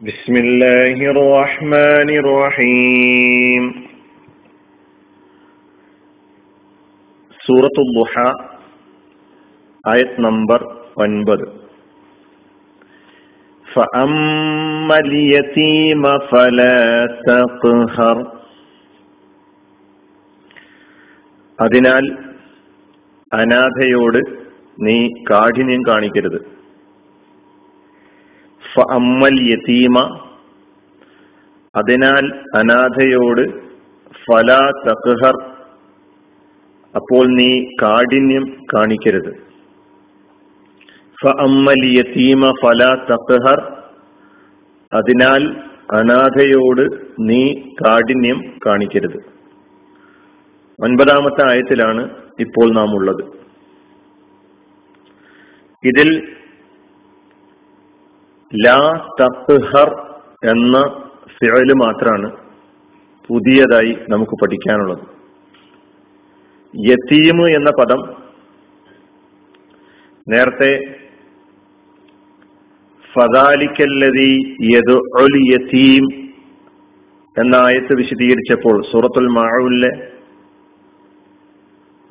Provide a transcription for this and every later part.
بسم الله الرحمن الرحيم സൂറത്തു ദുഹ ആയത് നമ്പർ ഒൻപത് فأما اليتيم فلا تقهر അതിനാൽ അനാഥയോട് നീ കാഠിന്യം കാണിക്കരുത് ഫഅമ്മൽ യതീമ. അതിനാൽ അനാഥയോട് ഫലാ തഖഹർ. അപ്പോൾ നീ കാഠിന്യം കാണിക്കരുത്. ഫ യതീമ ഫലാ തഖഹർ. അതിനാൽ അനാഥയോട് നീ കാഠിന്യം കാണിക്കരുത്. ഒൻപതാമത്തെ ആയത്തിലാണ് ഇപ്പോൾ നാം ഉള്ളത് ഇതിൽ ലാ തഹർ എന്ന ഫിഴൽ മാത്രമാണ് പുതിയതായി നമുക്ക് പഠിക്കാനുള്ളത്. യത്തീമ് എന്ന പദം നേരത്തെ ഫദാലിക്കല്ലതി യദ് യത്തീം എന്ന ആയത്ത് വിശദീകരിച്ചപ്പോൾ സൂറത്തുൽ മാവുല്ലെ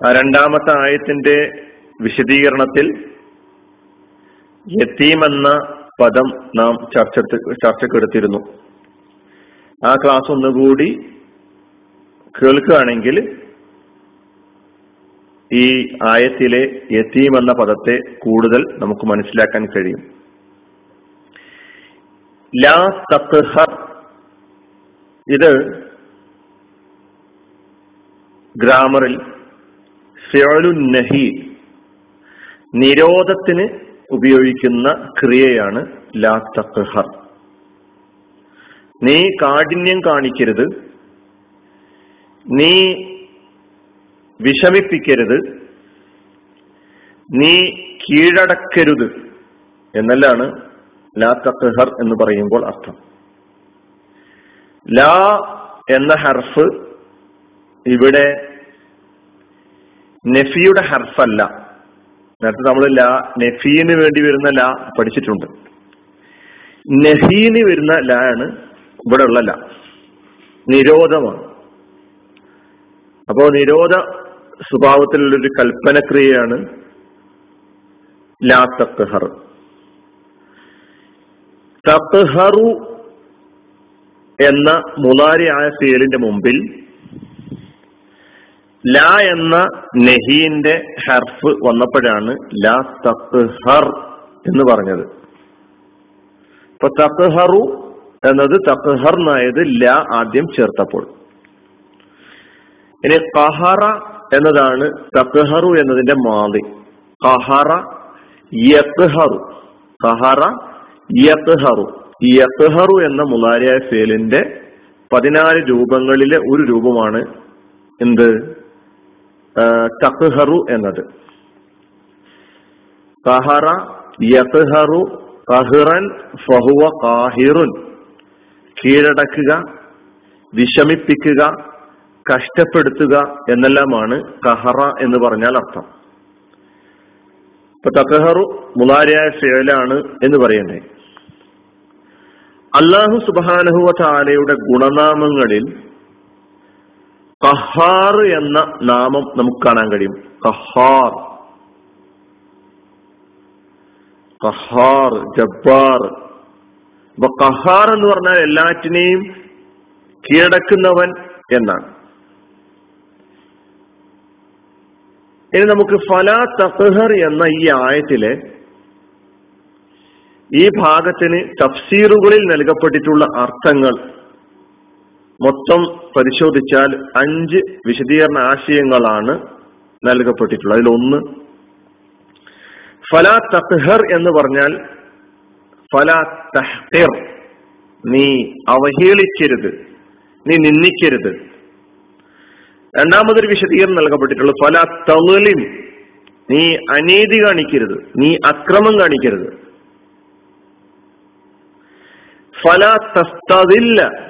ആ രണ്ടാമത്തെ ആയത്തിന്റെ വിശദീകരണത്തിൽ യത്തീം എന്ന പദം നാം ചർച്ച ചർച്ചക്കെടുത്തിരുന്നു. ആ ക്ലാസ് ഒന്നുകൂടി കേൾക്കുകയാണെങ്കിൽ ഈ ആയത്തിലെ യത്തീം എന്ന പദത്തെ കൂടുതൽ നമുക്ക് മനസ്സിലാക്കാൻ കഴിയും. ലാ തഹർ ഇത് ഗ്രാമറിൽ നഹി നിരോധത്തിന് ഉപയോഗിക്കുന്ന ക്രിയയാണ് ലാ തഖ്ഹർ നീ കാഠിന്യം കാണിക്കരുത്. നീ വിഷമിപ്പിക്കരുത്. നീ കീഴടക്കരുത് എന്നല്ലാണ് ലാ തഖ്ഹർ എന്ന് പറയുമ്പോൾ അർത്ഥം. ലാ എന്ന ഹർഫ് ഇവിടെ നെഫിയുടെ ഹർഫല്ല. നേരത്തെ നമ്മൾ ലാ നഫീന് വേണ്ടി വരുന്ന ലാ പഠിച്ചിട്ടുണ്ട്. നഹീന് വരുന്ന ലാ ആണ് ഇവിടെ ഉള്ള ലാ. നിരോധമാണ്. അപ്പോ നിരോധ സ്വഭാവത്തിലുള്ളൊരു കൽപ്പനക്രിയയാണ് ലാ തക്ഹർ. തക്ഹറു എന്ന മുലാരിയായ ഫീലിന്റെ മുമ്പിൽ ലാ എന്ന നെഹീന്റെ ഹർഫ് വന്നപ്പോഴാണ് ലാ തക്ഹർ എന്ന് പറഞ്ഞത്. ഇപ്പൊ തക്ഹറു എന്നത് തക്ഹർ എന്നായത് ലാ ആദ്യം ചേർത്തപ്പോൾ. ഇനി കഹറ എന്നതാണ് തക്ഹറു എന്നതിന്റെ മാതി. കഹറ യക്ഹറു കഹറ യക്ഹറു യക്ഹറു എന്ന മുലാരിയ ഫേലിന്റെ പതിനാല് രൂപങ്ങളിലെ ഒരു രൂപമാണ് എന്ത്? തക്ഹറു എന്നത്. കഹറ യഹറു കഹിറൻ ഫഹുവ കാഹിറുൻ കീഴടക്കുക വിഷമിപ്പിക്കുക കഷ്ടപ്പെടുത്തുക എന്നെല്ലാമാണ് കഹറ എന്ന് പറഞ്ഞാൽ അർത്ഥം. ഇപ്പൊ തക്കഹറു മുലാരിയായ ഫേലാണ് എന്ന് പറയണ്ടേ അള്ളാഹു സുബാനഹുവ താലയുടെ ഗുണനാമങ്ങളിൽ കഹാർ എന്ന നാമം നമുക്ക് കാണാൻ കഴിയും. കഹാർ. കഹാർ ജബ്ബാർ. അപ്പൊ കഹാർ എന്ന് പറഞ്ഞാൽ എല്ലാറ്റിനെയും കീഴടക്കുന്നവൻ എന്നാണ്. ഇനി നമുക്ക് ഫലാ തഹർ എന്ന ഈ ആയത്തിലെ ഈ ഭാഗത്തിന് തഫ്സീറുകളിൽ നൽകപ്പെട്ടിട്ടുള്ള അർത്ഥങ്ങൾ മൊത്തം പരിശോധിച്ചാൽ അഞ്ച് വിശദീകരണ ആശയങ്ങളാണ് നൽകപ്പെട്ടിട്ടുള്ളത്. അതിലൊന്ന് ഫലാ തഹർ എന്ന് പറഞ്ഞാൽ ഫലാ തഹ്തിർ. നീ അവഹേളിക്കരുത്. നീ നിന്ദിക്കരുത്. രണ്ടാമതൊരു വിശദീകരണം നൽകപ്പെട്ടിട്ടുള്ളത് ഫല തളിം നീ അനീതി കാണിക്കരുത്. നീ അക്രമം കാണിക്കരുത്. ഫല തസ്തതില്ല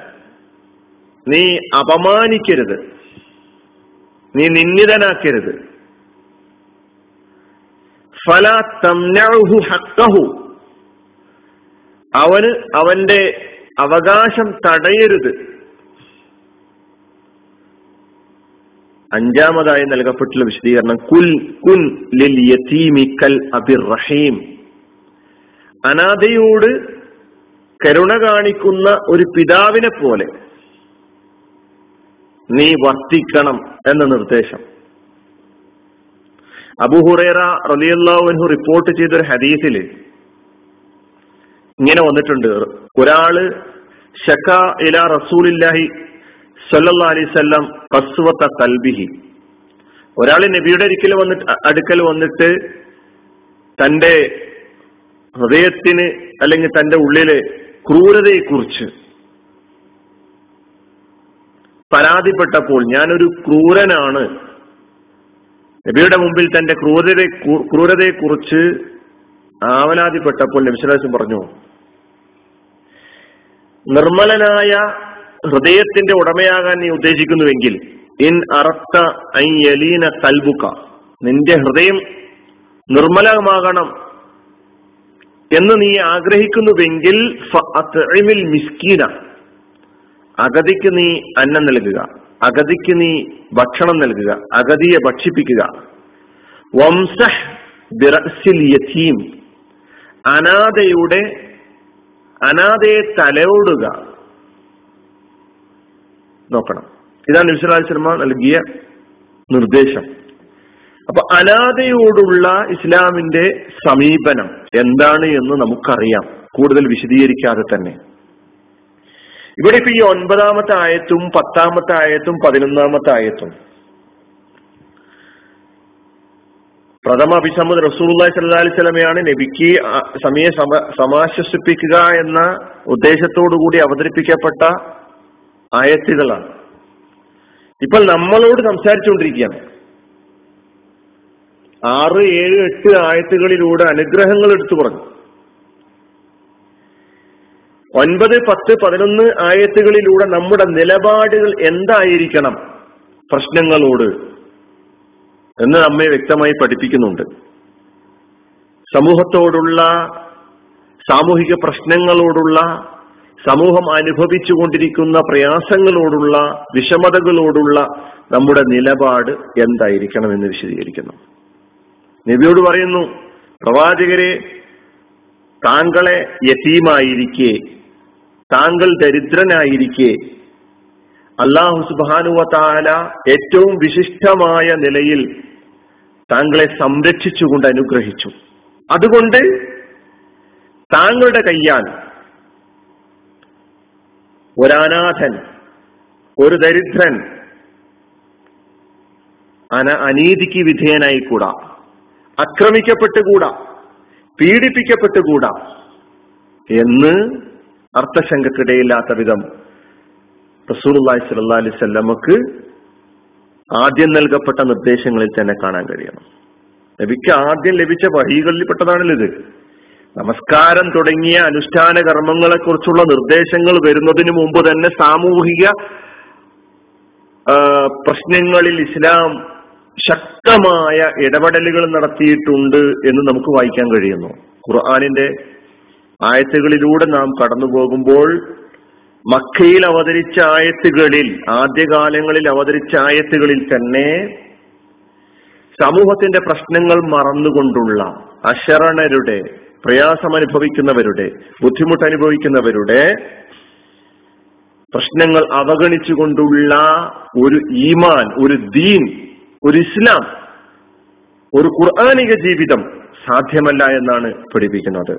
നീ അപമാനിക്കരുത്. നീ നിന്ദിതനാക്കരുത്. ഫല തംനഹു ഹക്കഹു അവന് അവന്റെ അവകാശം തടയരുത്. അഞ്ചാമതായി നൽകപ്പെട്ടുള്ള വിശദീകരണം കുൽ കുൻ ലിൽ യതീമി കൽ അബിർ റഹീം. അനാഥയോട് കരുണ കാണിക്കുന്ന ഒരു പിതാവിനെ പോലെ നീ വർത്തിക്കണം എന്ന നിർദ്ദേശം. അബുഹുറേറ റലിയല്ലാഹു റിപ്പോർട്ട് ചെയ്തൊരു ഹദീസിൽ ഇങ്ങനെ വന്നിട്ടുണ്ട്. ഒരാൾ ഷക്ക ഇല റസൂലില്ലാഹി സല്ലാ അലൈവല്ലം കസ്വത്ത കൽബിഹി. ഒരാൾ നബിയുടെ ഒരിക്കൽ വന്നിട്ട് അടുക്കൽ വന്നിട്ട് തന്റെ ഹൃദയത്തിന് അല്ലെങ്കിൽ തന്റെ ഉള്ളിലെ ക്രൂരതയെക്കുറിച്ച് പരാതിപ്പെട്ടപ്പോൾ ഞാനൊരു ക്രൂരനാണ്. നബിയുടെ മുമ്പിൽ തന്റെ ക്രൂരതയെ ക്രൂരതയെക്കുറിച്ച് ആവലാതിപ്പെട്ടപ്പോൾ നബിസ്വലാസം പറഞ്ഞു നിർമ്മലനായ ഹൃദയത്തിന്റെ ഉടമയാകാൻ നീ ഉദ്ദേശിക്കുന്നുവെങ്കിൽ ഇൻ അറത്ത ഐലീന കൽബുക്ക നിന്റെ ഹൃദയം നിർമ്മലമാകണം എന്ന് നീ ആഗ്രഹിക്കുന്നുവെങ്കിൽ മിസ്കീന അഗതിക്ക് നീ അന്നം നൽകുക. അഗതിക്ക് നീ ഭക്ഷണം നൽകുക. അഗതിയെ ഭക്ഷിപ്പിക്കുക. വംസഹ് ബിറസിൽ യതീം. അനാഥയുടെ അനാഥയെ തലയോടുക. നോക്കണം. ഇതാണ് നബിസ്വലാഹി ശർമ്മ നൽകിയ നിർദ്ദേശം. അപ്പൊ അനാഥയോടുള്ള ഇസ്ലാമിന്റെ സമീപനം എന്താണ് എന്ന് നമുക്കറിയാം. കൂടുതൽ വിശദീകരിക്കാതെ തന്നെ. ഇവിടെ ഇപ്പൊ ഈ ഒൻപതാമത്തെ ആയത്തും പത്താമത്തെ ആയത്തും പതിനൊന്നാമത്തെ ആയത്തും പ്രഥമ അഭിസമ്മദ് റസൂർല്ലാഹി സല്ലാ അലൈഹി സ്വലമയാണ് നബിക്ക് സമയെ സമാശ്വസിപ്പിക്കുക എന്ന ഉദ്ദേശത്തോടുകൂടി അവതരിപ്പിക്കപ്പെട്ട ആയത്തുകളാണ്. ഇപ്പോൾ നമ്മളോട് സംസാരിച്ചുകൊണ്ടിരിക്കുകയാണ്. ആറ് ഏഴ് എട്ട് ആയത്തുകളിലൂടെ അനുഗ്രഹങ്ങൾ എടുത്തു പറഞ്ഞു. ഒൻപത് പത്ത് പതിനൊന്ന് ആയത്തുകളിലൂടെ നമ്മുടെ നിലപാടുകൾ എന്തായിരിക്കണം? പ്രശ്നങ്ങളോട്. എന്ന് നമ്മെ വ്യക്തമായി പഠിപ്പിക്കുന്നുണ്ട്. സമൂഹത്തോടുള്ള സാമൂഹിക പ്രശ്നങ്ങളോടുള്ള സമൂഹം അനുഭവിച്ചുകൊണ്ടിരിക്കുന്ന പ്രയാസങ്ങളോടുള്ള വിഷമതകളോടുള്ള നമ്മുടെ നിലപാട് എന്തായിരിക്കണം എന്ന് വിശദീകരിക്കുന്നു. നബിയോട് പറയുന്നു പ്രവാചകരെ താങ്കളെ യതീമായിരിക്കെ. താങ്കൾ ദരിദ്രനായിരിക്കെ. അള്ളാഹു സുബാനുവ താല ഏറ്റവും വിശിഷ്ടമായ നിലയിൽ താങ്കളെ സംരക്ഷിച്ചുകൊണ്ട് അനുഗ്രഹിച്ചു. അതുകൊണ്ട് താങ്കളുടെ കയ്യാൽ ഒരനാഥൻ ഒരു ദരിദ്രൻ അന അനീതിക്ക് വിധേയനായിക്കൂടാ. അക്രമിക്കപ്പെട്ടുകൂടാ. പീഡിപ്പിക്കപ്പെട്ടുകൂടാ. എന്ന് അർത്ഥശങ്കക്കിടയില്ലാത്ത വിധം റസൂർല്ലാഹി സല്ലാ അലൈഹി സ്വല്ലമക്ക് ആദ്യം നൽകപ്പെട്ട നിർദ്ദേശങ്ങളിൽ തന്നെ കാണാൻ കഴിയണം. നബിക്ക് ആദ്യം ലഭിച്ച വഴികളിൽപ്പെട്ടതാണല്ലോ ഇത്. നമസ്കാരം തുടങ്ങിയ അനുഷ്ഠാന കർമ്മങ്ങളെ കുറിച്ചുള്ള നിർദ്ദേശങ്ങൾ വരുന്നതിന് മുമ്പ് തന്നെ സാമൂഹിക പ്രശ്നങ്ങളിൽ ഇസ്ലാം ശക്തമായ ഇടപെടലുകൾ നടത്തിയിട്ടുണ്ട് എന്ന് നമുക്ക് വായിക്കാൻ കഴിയുന്നു. ഖുർആാനിന്റെ ആയത്തുകളിലൂടെ നാം കടന്നു പോകുമ്പോൾ മക്കയിൽ അവതരിച്ച ആയത്തുകളിൽ ആദ്യകാലങ്ങളിൽ അവതരിച്ച ആയത്തുകളിൽ തന്നെ സമൂഹത്തിന്റെ പ്രശ്നങ്ങൾ മറന്നുകൊണ്ടുള്ള അശരണരുടെ പ്രയാസം അനുഭവിക്കുന്നവരുടെ ബുദ്ധിമുട്ട് അനുഭവിക്കുന്നവരുടെ പ്രശ്നങ്ങൾ അവഗണിച്ചുകൊണ്ടുള്ള ഒരു ഈമാൻ ഒരു ദീൻ ഒരു ഇസ്ലാം ഒരു ഖുർആാനിക ജീവിതം സാധ്യമല്ല എന്നാണ് പഠിപ്പിക്കുന്നത്.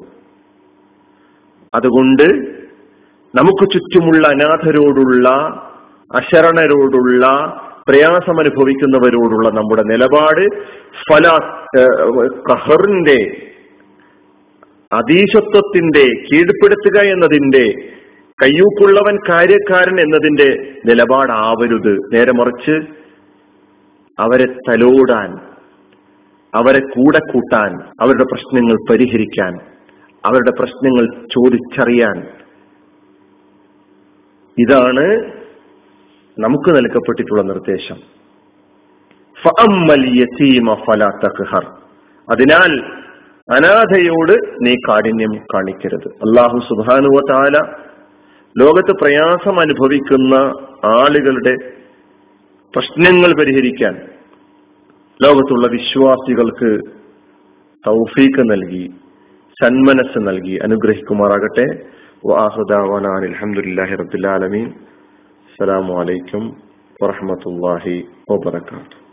അതുകൊണ്ട് നമുക്ക് ചുറ്റുമുള്ള അനാഥരോടുള്ള അശരണരോടുള്ള പ്രയാസം അനുഭവിക്കുന്നവരോടുള്ള നമ്മുടെ നിലപാട് ഫല കഹറിന്റെ അതീശത്വത്തിന്റെ കീഴ്പ്പെടുത്തുക എന്നതിന്റെ കയ്യൂക്കുള്ളവൻ കാര്യക്കാരൻ എന്നതിന്റെ നിലപാടാവരുത്. നേരെ മറിച്ച് അവരെ തലോടാൻ അവരെ കൂടെ കൂട്ടാൻ അവരുടെ പ്രശ്നങ്ങൾ പരിഹരിക്കാൻ അവരുടെ പ്രശ്നങ്ങൾ ചോദിച്ചറിയാൻ. ഇതാണ് നമുക്ക് നൽകപ്പെട്ടിട്ടുള്ള നിർദ്ദേശം. അതിനാൽ അനാഥയോട് നീ കാഠിന്യം കാണിക്കരുത്. അള്ളാഹു സുബാനുവ താല ലോകത്ത് പ്രയാസം അനുഭവിക്കുന്ന ആളുകളുടെ പ്രശ്നങ്ങൾ പരിഹരിക്കാൻ ലോകത്തുള്ള വിശ്വാസികൾക്ക് തൗഫീക്ക് നൽകി. സന്മനസ് നൽകി അനുഗ്രഹിക്കുമാറാകട്ടെ. വാഹുദാവാൻ അലഹമുല്ലാഹി റബുലാലമീൻ അലൈക്കും വറഹമത്തല്ലാഹി വബർക്കാത്തു